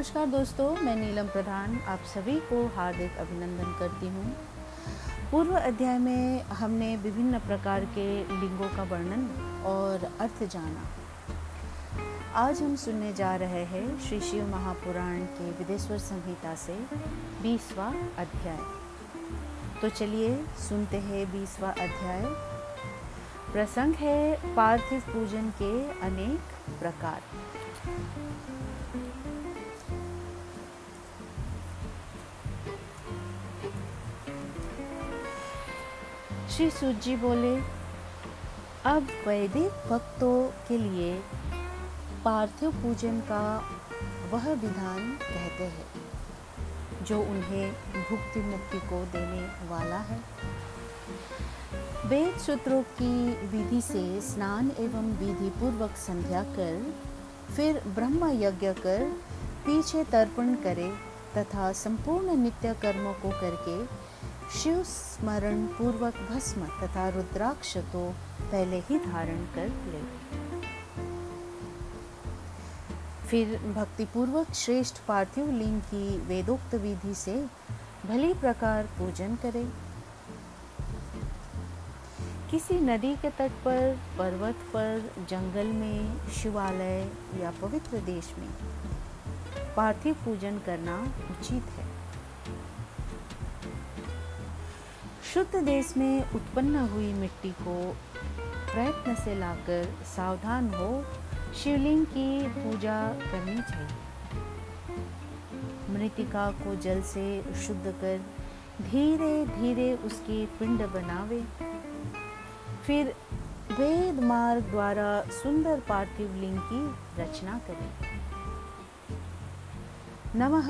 नमस्कार दोस्तों, मैं नीलम प्रधान आप सभी को हार्दिक अभिनंदन करती हूँ। पूर्व अध्याय में हमने विभिन्न प्रकार के लिंगों का वर्णन और अर्थ जाना। आज हम सुनने जा रहे हैं श्री शिव महापुराण के विदेश्वर संहिता से बीसवा अध्याय। तो चलिए सुनते हैं बीसवा अध्याय। प्रसंग है पार्थिव पूजन के अनेक प्रकार। श्री सूत जी बोले, अब वैदिक भक्तों के लिए पार्थिव पूजन का वह विधान कहते हैं, जो उन्हें भुक्ति मुक्ति को देने वाला है। वेद सूत्रों की विधि से स्नान एवं विधि पूर्वक संध्या कर, फिर ब्रह्म यज्ञ कर, पीछे तर्पण करे तथा संपूर्ण नित्य कर्मों को करके शिव स्मरण पूर्वक भस्म तथा रुद्राक्ष तो पहले ही धारण कर ले। फिर भक्ति पूर्वक श्रेष्ठ पार्थिव लिंग की वेदोक्त विधि से भली प्रकार पूजन करें। किसी नदी के तट पर, पर्वत पर, जंगल में, शिवालय या पवित्र देश में पार्थिव पूजन करना उचित है। शुद्ध देश में उत्पन्न हुई मिट्टी को प्रयत्न से लाकर सावधान हो, शिवलिंग की पूजा करनी चाहिए। मृतिका को जल से शुद्ध कर धीरे धीरे उसके पिंड बनावे। फिर वेद मार्ग द्वारा सुंदर पार्थिव लिंग की रचना करें। नमः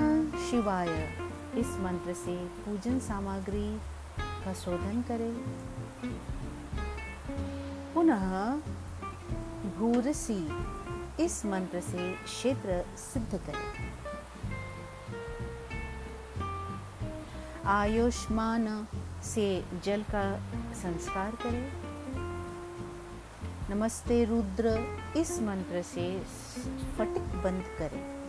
शिवाय। इस मंत्र से पूजन सामग्री का शोधन करें। पुनः, भूरसी, इस मंत्र से क्षेत्र सिद्ध करें। आयुष्मान से जल का संस्कार करें। नमस्ते रुद्र, इस मंत्र से फटिक बंद करें।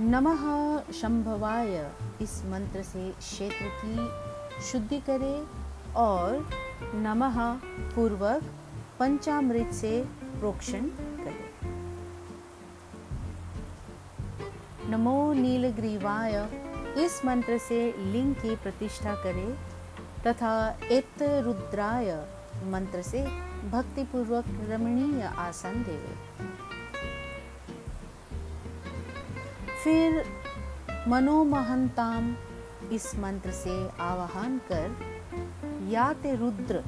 नमः शंभवाय। इस मंत्र से क्षेत्र की शुद्धि करें और नमः पूर्वक पंचामृत से प्रोक्षण करें। नमो नीलग्रीवाय। इस मंत्र से लिंग की प्रतिष्ठा करें तथा इत रुद्राय मंत्र से भक्तिपूर्वक रमणीय आसन देवे। फिर मनोमहंताम इस मंत्र से आवाहन कर या ते रुद्र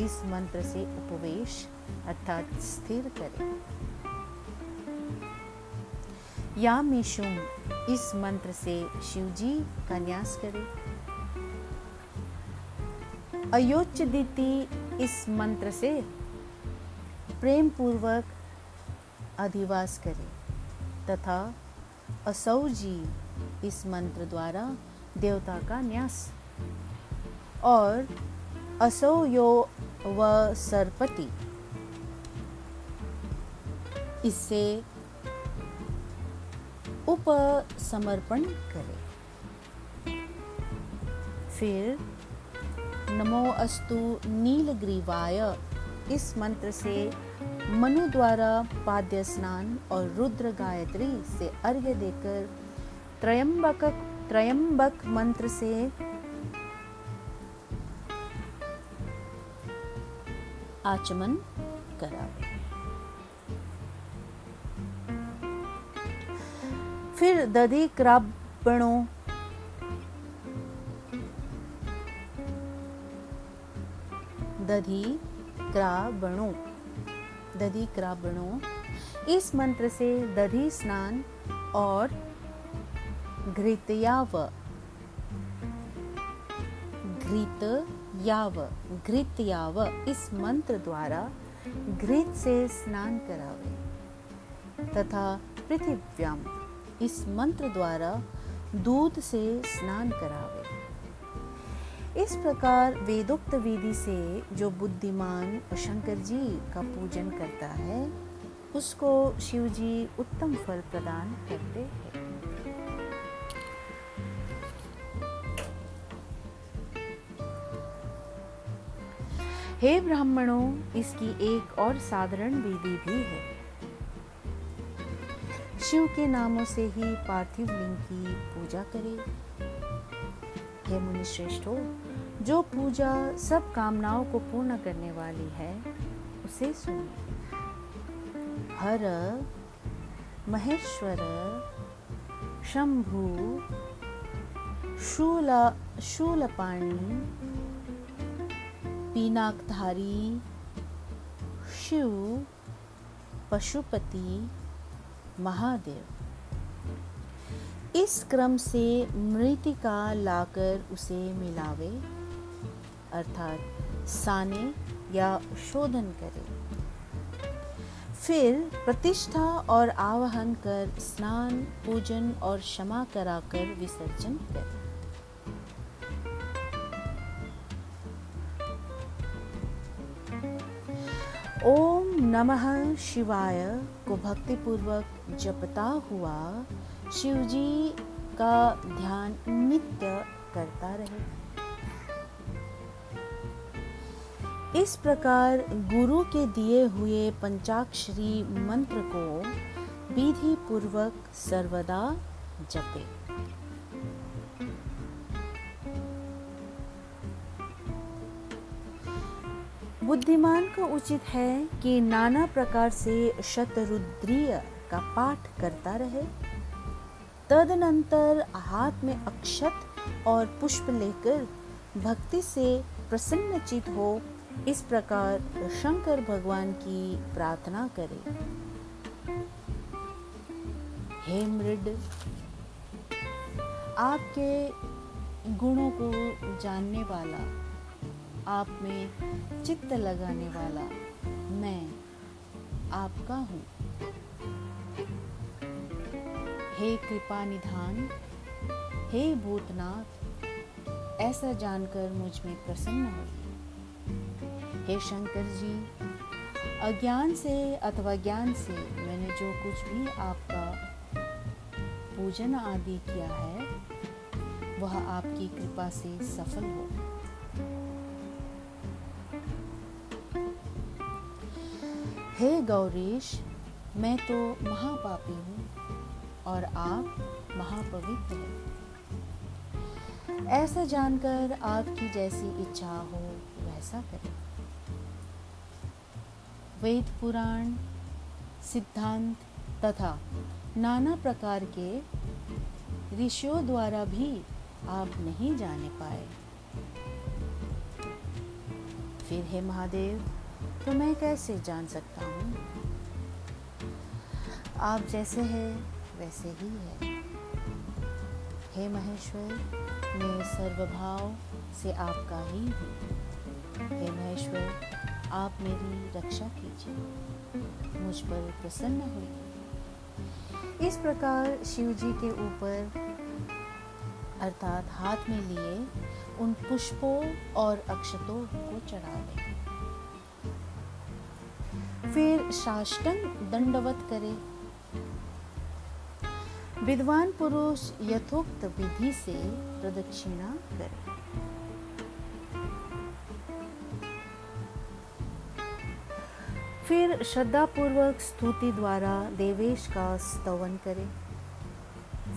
इस मंत्र से उपवेश, अर्थात स्थिर करें। या मिशुम इस मंत्र से शिवजी का न्यास करें। अयोच्य दीति इस मंत्र से प्रेम पूर्वक अधिवास करें तथा असौ जी इस मंत्र द्वारा देवता का न्यास। और असौ यो व सरपति। इससे उपसमर्पण करें। फिर, नमो अस्तु नीलग्रीवाय इस मंत्र से मनु द्वारा पाद्य स्नान और रुद्र गायत्री से अर्घ्य देकर त्रयंबक त्रयंबक मंत्र से आचमन करावे। फिर दधि क्राबणों दधि क्राबणों दधि क्राबणों इस मंत्र से दधि स्नान और घृतयाव। घृत याव घृत याव इस मंत्र द्वारा घृत से स्नान करावे तथा पृथिव्याम इस मंत्र द्वारा दूध से स्नान करावे। इस प्रकार वेदोक्त विधि से जो बुद्धिमान शंकर जी का पूजन करता है, उसको शिव जी उत्तम फल प्रदान करते हैं। हे ब्राह्मणों, इसकी एक और साधारण विधि भी है। शिव के नामों से ही पार्थिव लिंग की पूजा करें। हे मुनि श्रेष्ठो जो पूजा सब कामनाओं को पूर्ण करने वाली है, उसे सुनिए हर महेश्वर, शंभु, शूल, शूलपाणी, पीनाकधारी, शिव, पशुपति, महादेव। इस क्रम से मृतिका लाकर उसे मिलावे, अर्थात साने या शोधन करे। फिर प्रतिष्ठा और आवाहन कर स्नान, पूजन और क्षमा कराकर विसर्जन करे। ओम नमः शिवाय, को भक्तिपूर्वक जपता हुआ शिवजी का ध्यान नित्य करता रहे। इस प्रकार गुरु के दिए हुए पंचाक्षरी मंत्र को विधि पूर्वक सर्वदा जपे। बुद्धिमान को उचित है कि नाना प्रकार से शतरुद्रीय का पाठ करता रहे। तदनंतर हाथ में अक्षत और पुष्प लेकर भक्ति से प्रसन्नचित हो, इस प्रकार शंकर भगवान की प्रार्थना करे। हे मृड, आपके गुणों को जानने वाला, आप में चित्त लगाने वाला मैं आपका हूँ। हे कृपा निधान, हे भूतनाथ, ऐसा जानकर मुझमें प्रसन्न हो हे शंकर जी अज्ञान से अथवा ज्ञान से मैंने जो कुछ भी आपका पूजन आदि किया है, वह आपकी कृपा से सफल हो हे गौरीश, मैं तो महापापी हूँ। और आप महापवित्र हैं। ऐसा जानकर आपकी जैसी इच्छा हो, वैसा करें। वेद पुराण, सिद्धांत तथा नाना प्रकार के ऋषियों द्वारा भी आप नहीं जाने पाए। फिर हे महादेव तो मैं कैसे जान सकता हूँ? आप जैसे हैं वैसे ही है। हे महेश्वर, मैं सर्वभाव से आपका ही हूँ। हे महेश्वर, आप मेरी रक्षा कीजिए। मुझ पर प्रसन्न हुई इस प्रकार शिव जी के ऊपर, अर्थात हाथ में लिए, उन पुष्पों और अक्षतों को चढ़ा दें। फिर साष्टंग दंडवत करे। विद्वान पुरुष यथोक्त विधि से प्रदक्षिणा करे। फिर श्रद्धा पूर्वक स्तुति द्वारा देवेश का स्तवन करे।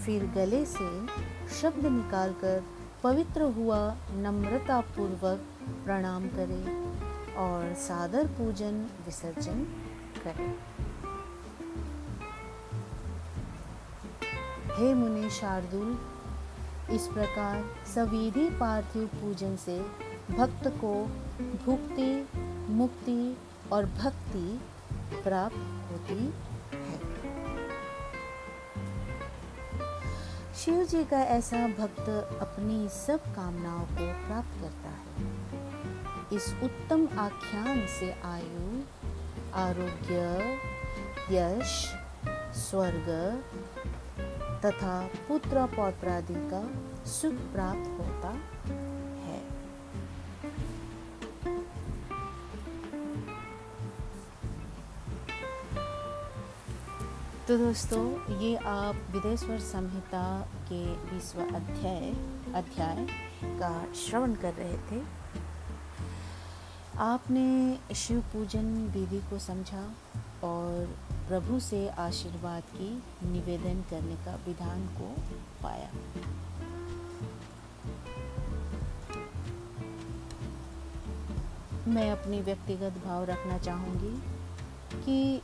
फिर गले से शब्द निकालकर पवित्र हुआ नम्रता पूर्वक प्रणाम करें और सादर पूजन विसर्जन करें। हे मुनि शार्दुल इस प्रकार सविधि पार्थिव पूजन से भक्त को भुक्ति, मुक्ति और भक्ति प्राप्त होती है। शिव जी का ऐसा भक्त अपनी सब कामनाओं को प्राप्त करता है। इस उत्तम आख्यान से आयु, आरोग्य, यश, स्वर्ग तथा पुत्र पौत्रादि का सुख प्राप्त होता है। तो दोस्तों, ये आप विदेश्वर संहिता के विश्व अध्याय अध्याय का श्रवण कर रहे थे। आपने शिव पूजन विधि को समझा और प्रभु से आशीर्वाद की निवेदन करने का विधान को पाया। मैं अपनी व्यक्तिगत भाव रखना चाहूँगी कि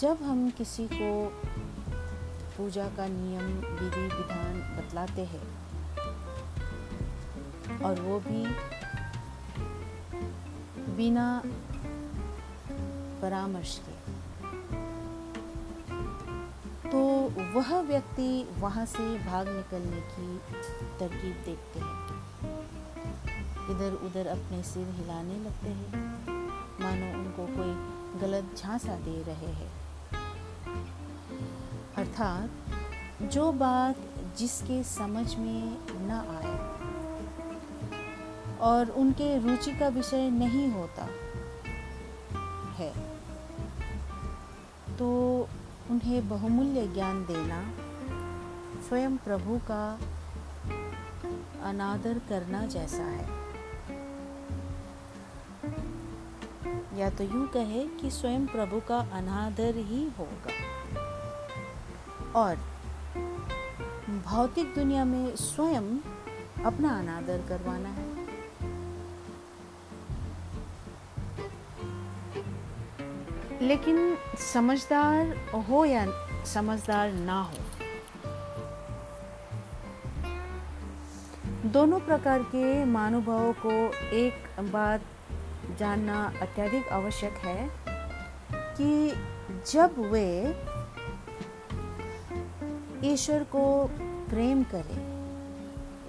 जब हम किसी को पूजा का नियम, विधि, विधान बतलाते हैं और वो भी बिना परामर्श के तो वह व्यक्ति वहाँ से भाग निकलने की तरकीब देखते हैं। इधर उधर अपने सिर हिलाने लगते हैं। मानो उनको कोई गलत झांसा दे रहे हैं। अर्थात, जो बात जिसके समझ में न आए और उनके रुचि का विषय नहीं होता है तो उन्हें बहुमूल्य ज्ञान देना, स्वयं प्रभु का अनादर करना जैसा है। या तो यूँ कहे कि स्वयं प्रभु का अनादर ही होगा। और भौतिक दुनिया में स्वयं अपना अनादर करवाना है। लेकिन समझदार हो या समझदार ना हो, दोनों प्रकार के महानुभावों को एक बात जानना अत्यधिक आवश्यक है कि जब वे ईश्वर को प्रेम करें,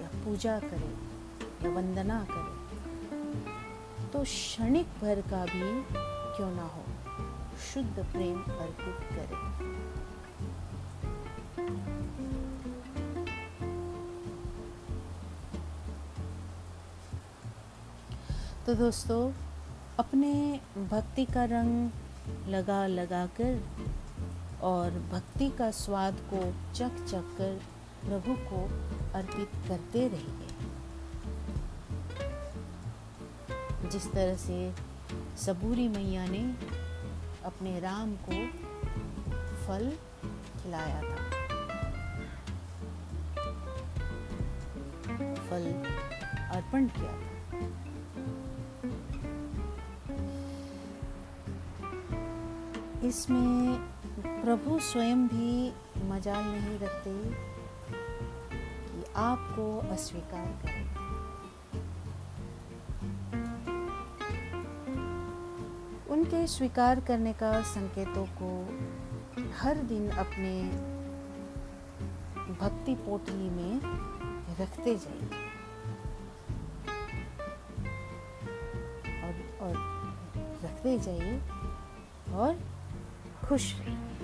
या पूजा करें, या वंदना करें तो क्षणिक भर का भी क्यों ना हो। शुद्ध प्रेम अर्पित करें। तो दोस्तों, अपने भक्ति का रंग लगा लगा कर और भक्ति का स्वाद को चख चख कर प्रभु को अर्पित करते रहिए। जिस तरह से सबूरी मैया ने अपने राम को फल खिलाया था। फल अर्पण किया था। इसमें प्रभु स्वयं भी मजाल नहीं रखते कि आपको अस्वीकार करें। उनके स्वीकार करने का संकेतों को हर दिन अपने भक्ति पोटली में रखते जाइए। और और रखते जाइए और खुश रहिए।